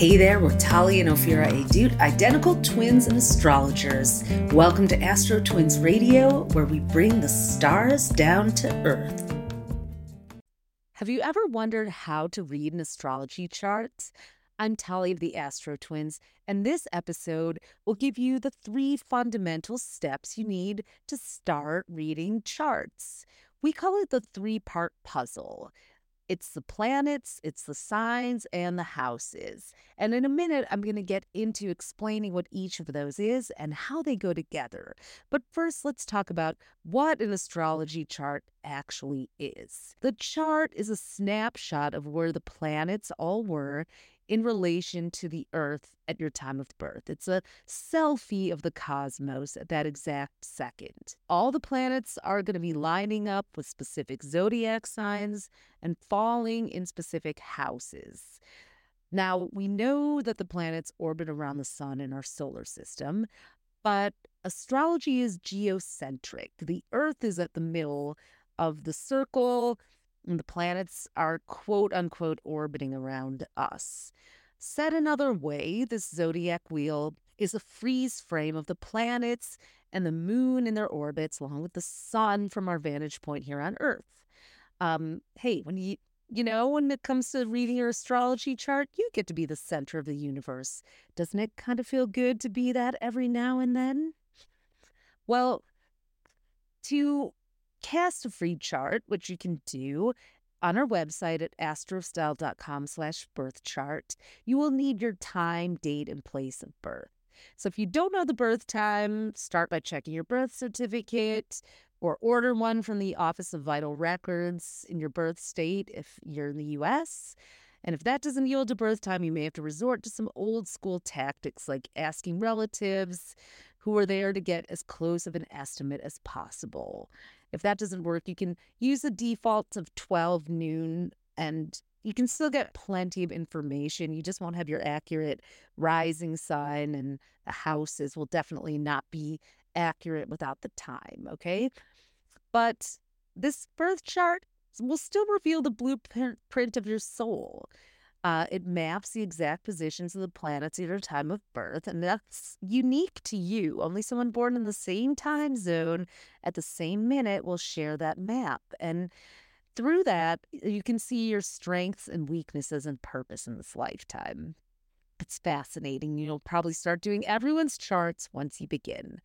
Hey there, we're Tali and Ophira Edut, identical twins and astrologers. Welcome to Astro Twins Radio, where we bring the stars down to Earth. Have you ever wondered how to read an astrology chart? I'm Tali of the Astro Twins, and this episode will give you the three fundamental steps you need to start reading charts. We call it the three part puzzle. It's the planets, it's the signs, and the houses. And in a minute, I'm going to get into explaining what each of those is and how they go together. But first, let's talk about what an astrology chart actually is. The chart is a snapshot of where the planets all were in relation to the earth at your time of birth. It's a selfie of the cosmos at that exact second. All the planets are going to be lining up with specific zodiac signs and falling in specific houses. Now, we know that the planets orbit around the sun in our solar system, but astrology is geocentric. The earth is at the middle of the circle the planets are quote unquote orbiting around us. Said another way, this zodiac wheel is a freeze frame of the planets and the moon in their orbits, along with the sun from our vantage point here on Earth. Um, hey, when you you know, when it comes to reading your astrology chart, you get to be the center of the universe. Doesn't it kind of feel good to be that every now and then? Well, to cast a free chart, which you can do on our website at astrostyle.com slash birth chart, you will need your time, date, and place of birth. So if you don't know the birth time, start by checking your birth certificate or order one from the Office of Vital Records in your birth state if you're in the US. And if that doesn't yield a birth time, you may have to resort to some old school tactics like asking relatives who are there to get as close of an estimate as possible. If that doesn't work, you can use the default of 12 noon and you can still get plenty of information. You just won't have your accurate rising sign, and the houses will definitely not be accurate without the time. Okay. But this birth chart will still reveal the blueprint of your soul. Uh, it maps the exact positions of the planets at your time of birth, and that's unique to you. Only someone born in the same time zone at the same minute will share that map. And through that, you can see your strengths and weaknesses and purpose in this lifetime. It's fascinating. You'll probably start doing everyone's charts once you begin.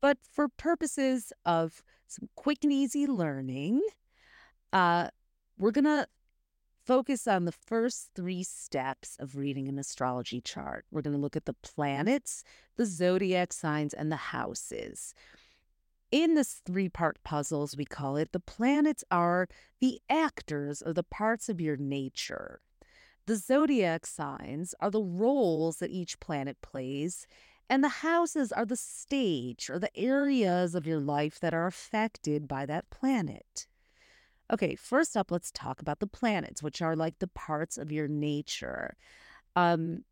But for purposes of some quick and easy learning, uh, we're going to focus on the first three steps of reading an astrology chart. We're going to look at the planets, the zodiac signs, and the houses. In this three part puzzle, as we call it, the planets are the actors or the parts of your nature. The zodiac signs are the roles that each planet plays, and the houses are the stage or the areas of your life that are affected by that planet. Okay, first up, let's talk about the planets, which are like the parts of your nature. Um,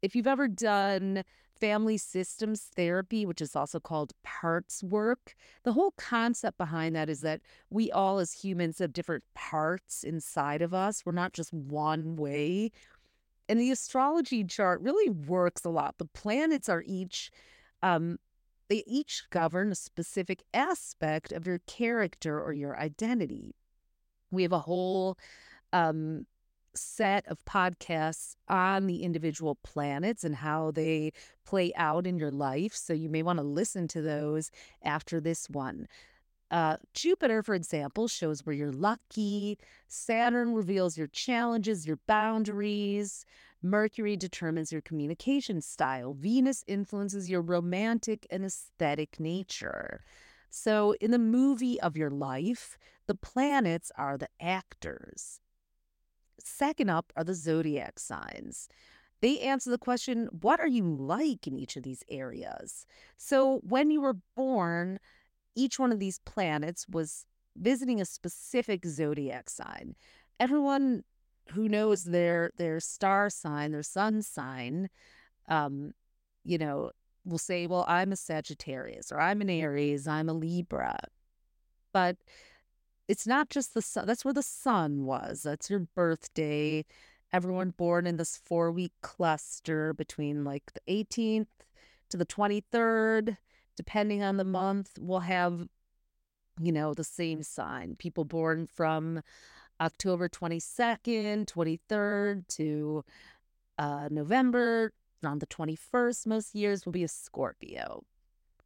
if you've ever done family systems therapy, which is also called parts work, the whole concept behind that is that we all, as humans, have different parts inside of us. We're not just one way. And the astrology chart really works a lot. The planets are each um, they each govern a specific aspect of your character or your identity. We have a whole um, set of podcasts on the individual planets and how they play out in your life. So you may want to listen to those after this one. Uh, Jupiter, for example, shows where you're lucky. Saturn reveals your challenges, your boundaries. Mercury determines your communication style. Venus influences your romantic and aesthetic nature. So, in the movie of your life, the planets are the actors. Second up are the zodiac signs. They answer the question, what are you like in each of these areas? So, when you were born, each one of these planets was visiting a specific zodiac sign. Everyone who knows their their star sign, their sun sign, um, you know, will say, well, I'm a Sagittarius or I'm an Aries, I'm a Libra. But it's not just the sun. That's where the sun was. That's your birthday. everyone born in this four week cluster between like the 18th to the 23rd, depending on the month, will have, you know, the same sign. People born from October 22nd, 23rd to uh, November, on the 21st, most years will be a Scorpio.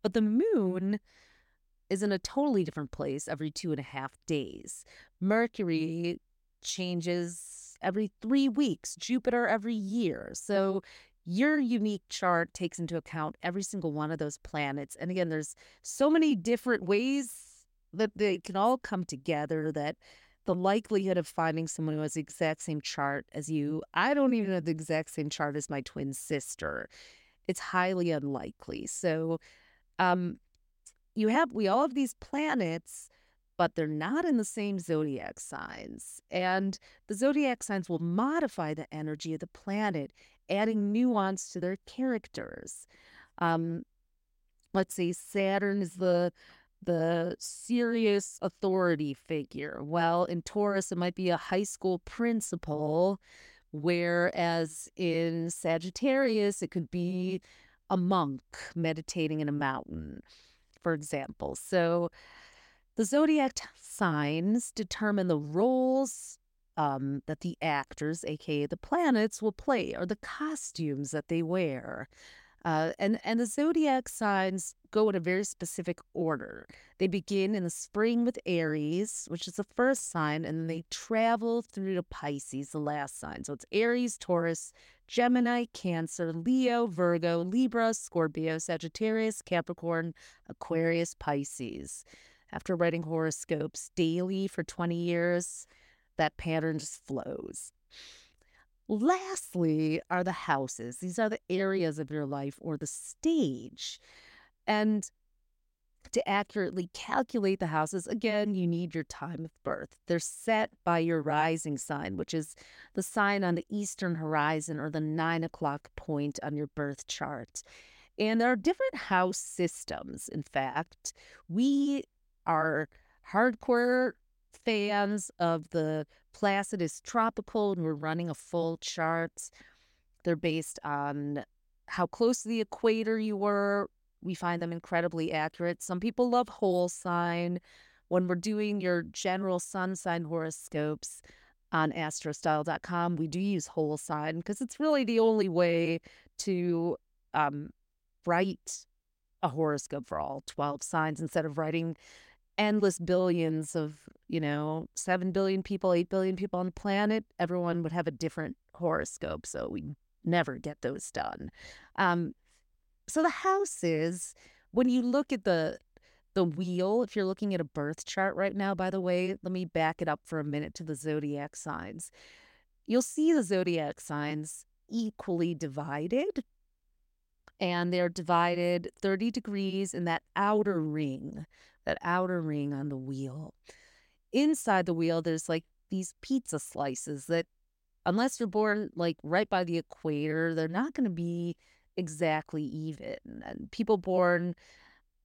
But the moon is in a totally different place every two and a half days. Mercury changes every three weeks, Jupiter every year. So your unique chart takes into account every single one of those planets. And again, there's so many different ways that they can all come together that the likelihood of finding someone who has the exact same chart as you, I don't even have the exact same chart as my twin sister. It's highly unlikely. So, um, you have, we all have these planets, but they're not in the same zodiac signs. And the zodiac signs will modify the energy of the planet, adding nuance to their characters. Um, let's see, Saturn is the the serious authority figure. Well, in Taurus, it might be a high school principal, whereas in Sagittarius, it could be a monk meditating in a mountain, for example. So the zodiac signs determine the roles um, that the actors, aka the planets, will play, or the costumes that they wear. Uh, and and the zodiac signs go in a very specific order. They begin in the spring with Aries, which is the first sign, and then they travel through to Pisces, the last sign. So it's Aries, Taurus, Gemini, Cancer, Leo, Virgo, Libra, Scorpio, Sagittarius, Capricorn, Aquarius, Pisces. After writing horoscopes daily for 20 years, that pattern just flows. Lastly, are the houses. These are the areas of your life or the stage. And to accurately calculate the houses, again, you need your time of birth. They're set by your rising sign, which is the sign on the eastern horizon or the nine o'clock point on your birth chart. And there are different house systems, in fact. We are hardcore fans of the Placidus Tropical, and we're running a full chart. They're based on how close to the equator you were. We find them incredibly accurate. Some people love whole sign. When we're doing your general sun sign horoscopes on astrostyle.com, we do use whole sign because it's really the only way to um, write a horoscope for all 12 signs instead of writing endless billions of, you know, 7 billion people, 8 billion people on the planet, everyone would have a different horoscope. So we never get those done. Um, so the houses, when you look at the the wheel, if you're looking at a birth chart right now, by the way, let me back it up for a minute to the zodiac signs. You'll see the zodiac signs equally divided and they're divided 30 degrees in that outer ring that outer ring on the wheel. Inside the wheel, there's like these pizza slices that, unless you're born like right by the equator, they're not going to be exactly even. And people born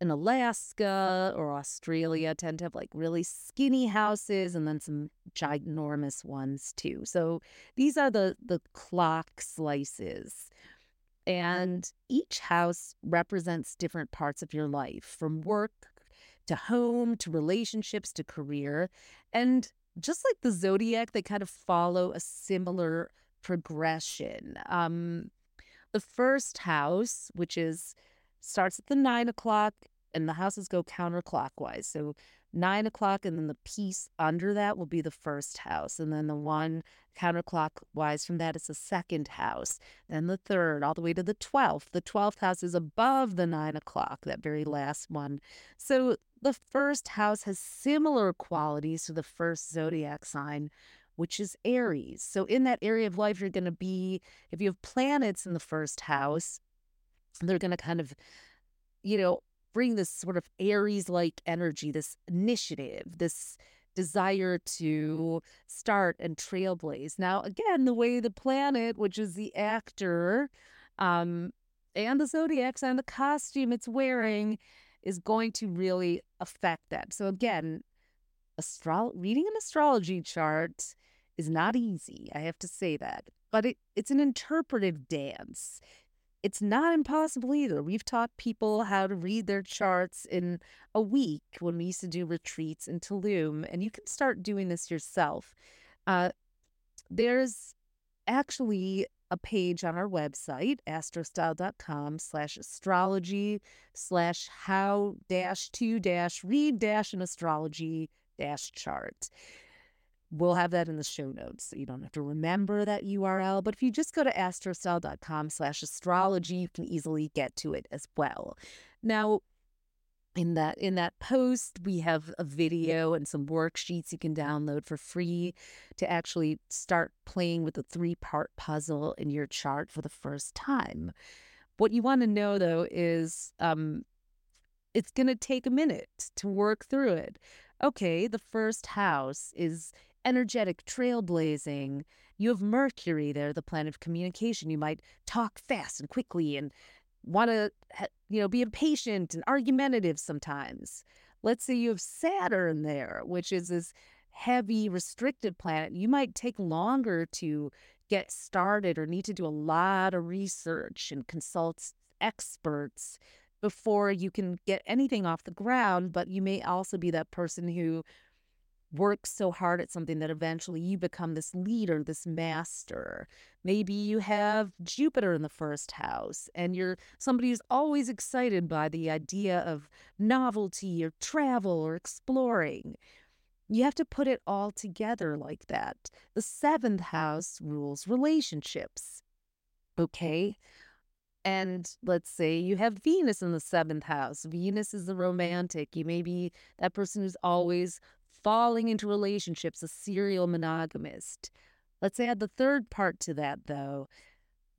in Alaska or Australia tend to have like really skinny houses and then some ginormous ones too. So these are the the clock slices. And each house represents different parts of your life, from work to home, to relationships, to career. And just like the zodiac, they kind of follow a similar progression. Um, the first house, which is starts at the nine o'clock, and the houses go counterclockwise. So nine o'clock, and then the piece under that will be the first house. And then the one counterclockwise from that is the second house. Then the third, all the way to the 12th. The 12th house is above the nine o'clock, that very last one. So the first house has similar qualities to the first zodiac sign, which is Aries. So in that area of life, you're going to be, if you have planets in the first house, they're going to kind of, you know, bring this sort of Aries like energy, this initiative, this desire to start and trailblaze. Now, again, the way the planet, which is the actor, um, and the zodiac and the costume it's wearing is going to really affect that. So again, astro- reading an astrology chart is not easy. I have to say that. But it, it's an interpretive dance. It's not impossible either. We've taught people how to read their charts in a week when we used to do retreats in Tulum, and you can start doing this yourself. Uh, there's actually a page on our website, astrostyle.com slash astrology slash how dash to dash read dash an astrology dash chart. We'll have that in the show notes, so you don't have to remember that URL. But if you just go to astrostyle.com slash astrology, you can easily get to it as well. Now, in that in that post we have a video and some worksheets you can download for free to actually start playing with the three part puzzle in your chart for the first time what you want to know though is um, it's going to take a minute to work through it okay the first house is energetic trailblazing you have mercury there the planet of communication you might talk fast and quickly and want to, you know, be impatient and argumentative sometimes. Let's say you have Saturn there, which is this heavy, restricted planet. You might take longer to get started or need to do a lot of research and consult experts before you can get anything off the ground. But you may also be that person who works so hard at something that eventually you become this leader, this master. Maybe you have Jupiter in the first house and you're somebody who's always excited by the idea of novelty or travel or exploring. You have to put it all together like that. The seventh house rules relationships. Okay. And let's say you have Venus in the seventh house. Venus is the romantic. You may be that person who's always falling into relationships, a serial monogamist. Let's add the third part to that, though.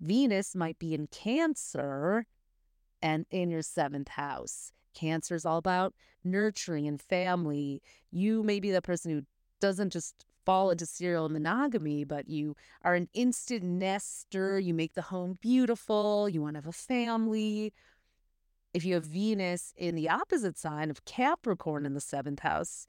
Venus might be in Cancer and in your seventh house. Cancer is all about nurturing and family. You may be the person who doesn't just fall into serial monogamy, but you are an instant nester. You make the home beautiful. You want to have a family. If you have Venus in the opposite sign of Capricorn in the seventh house,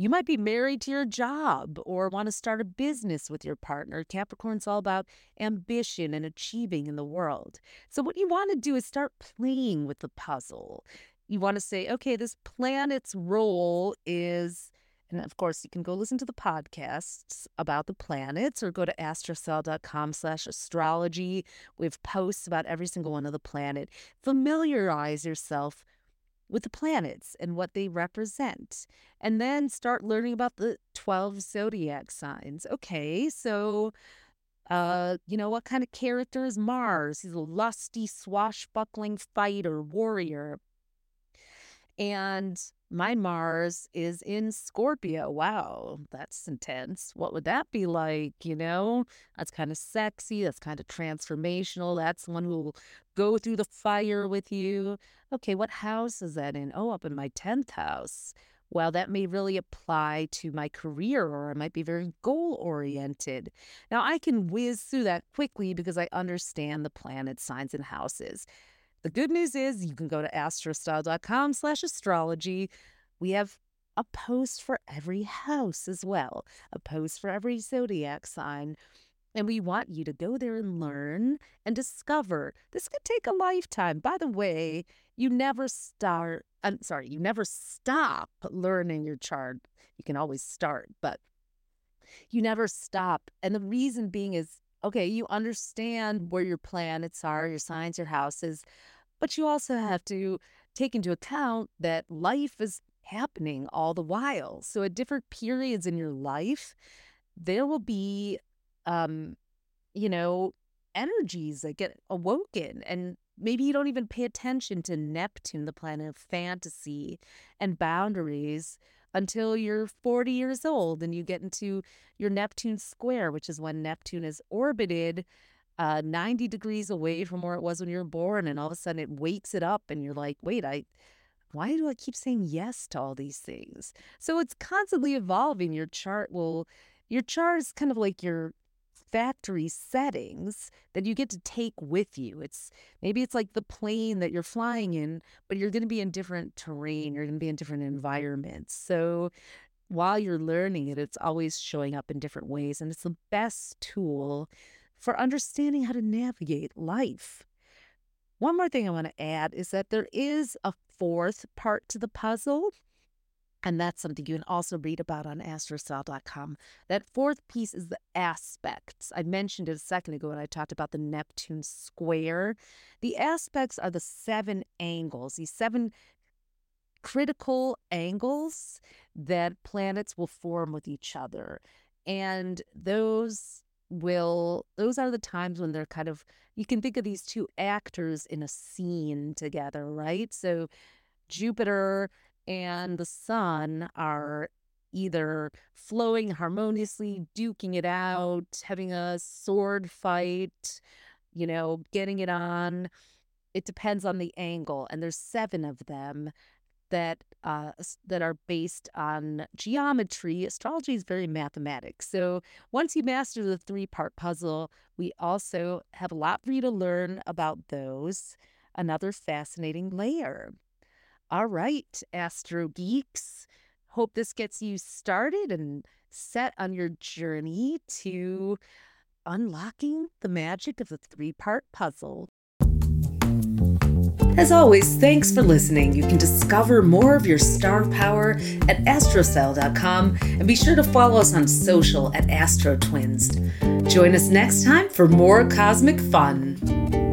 you might be married to your job or want to start a business with your partner. Capricorn's all about ambition and achieving in the world. So, what you want to do is start playing with the puzzle. You want to say, okay, this planet's role is, and of course, you can go listen to the podcasts about the planets or go to astrostyle.com slash astrology. We have posts about every single one of the planet. Familiarize yourself with the planets and what they represent. And then start learning about the 12 zodiac signs. Okay, so uh, you know, what kind of character is Mars? He's a lusty, swashbuckling fighter, warrior. And my Mars is in Scorpio. Wow, that's intense. What would that be like? You know, that's kind of sexy. That's kind of transformational. That's one who will go through the fire with you. Okay, what house is that in? Oh, up in my 10th house. Well, that may really apply to my career, or I might be very goal oriented. Now, I can whiz through that quickly because I understand the planet signs and houses. The good news is you can go to astrostyle.com slash astrology. We have a post for every house as well, a post for every zodiac sign. And we want you to go there and learn and discover. This could take a lifetime. By the way, you never start, I'm sorry, you never stop learning your chart. You can always start, but you never stop. And the reason being is okay, you understand where your planets are, your signs, your houses, but you also have to take into account that life is happening all the while. So at different periods in your life, there will be, um, you know, energies that get awoken and maybe you don't even pay attention to Neptune, the planet of fantasy and boundaries, until you're 40 years old and you get into your Neptune square, which is when Neptune is orbited uh, 90 degrees away from where it was when you were born. And all of a sudden it wakes it up and you're like, wait, I. Why do I keep saying yes to all these things? So it's constantly evolving. Your chart will, your chart is kind of like your factory settings that you get to take with you. It's maybe it's like the plane that you're flying in, but you're going to be in different terrain, you're going to be in different environments. So while you're learning it, it's always showing up in different ways. And it's the best tool for understanding how to navigate life. One more thing I want to add is that there is a fourth part to the puzzle. And that's something you can also read about on astrostyle.com. That fourth piece is the aspects. I mentioned it a second ago when I talked about the Neptune square. The aspects are the seven angles, these seven critical angles that planets will form with each other. And those will those are the times when they're kind of you can think of these two actors in a scene together, right? So Jupiter and the sun are either flowing harmoniously, duking it out, having a sword fight, you know, getting it on. It depends on the angle, and there's seven of them that uh, that are based on geometry. Astrology is very mathematics. So once you master the three part puzzle, we also have a lot for you to learn about those. Another fascinating layer. All right, Astro Geeks. Hope this gets you started and set on your journey to unlocking the magic of the three part puzzle. As always, thanks for listening. You can discover more of your star power at astrostyle.com and be sure to follow us on social at Astro Twins. Join us next time for more cosmic fun.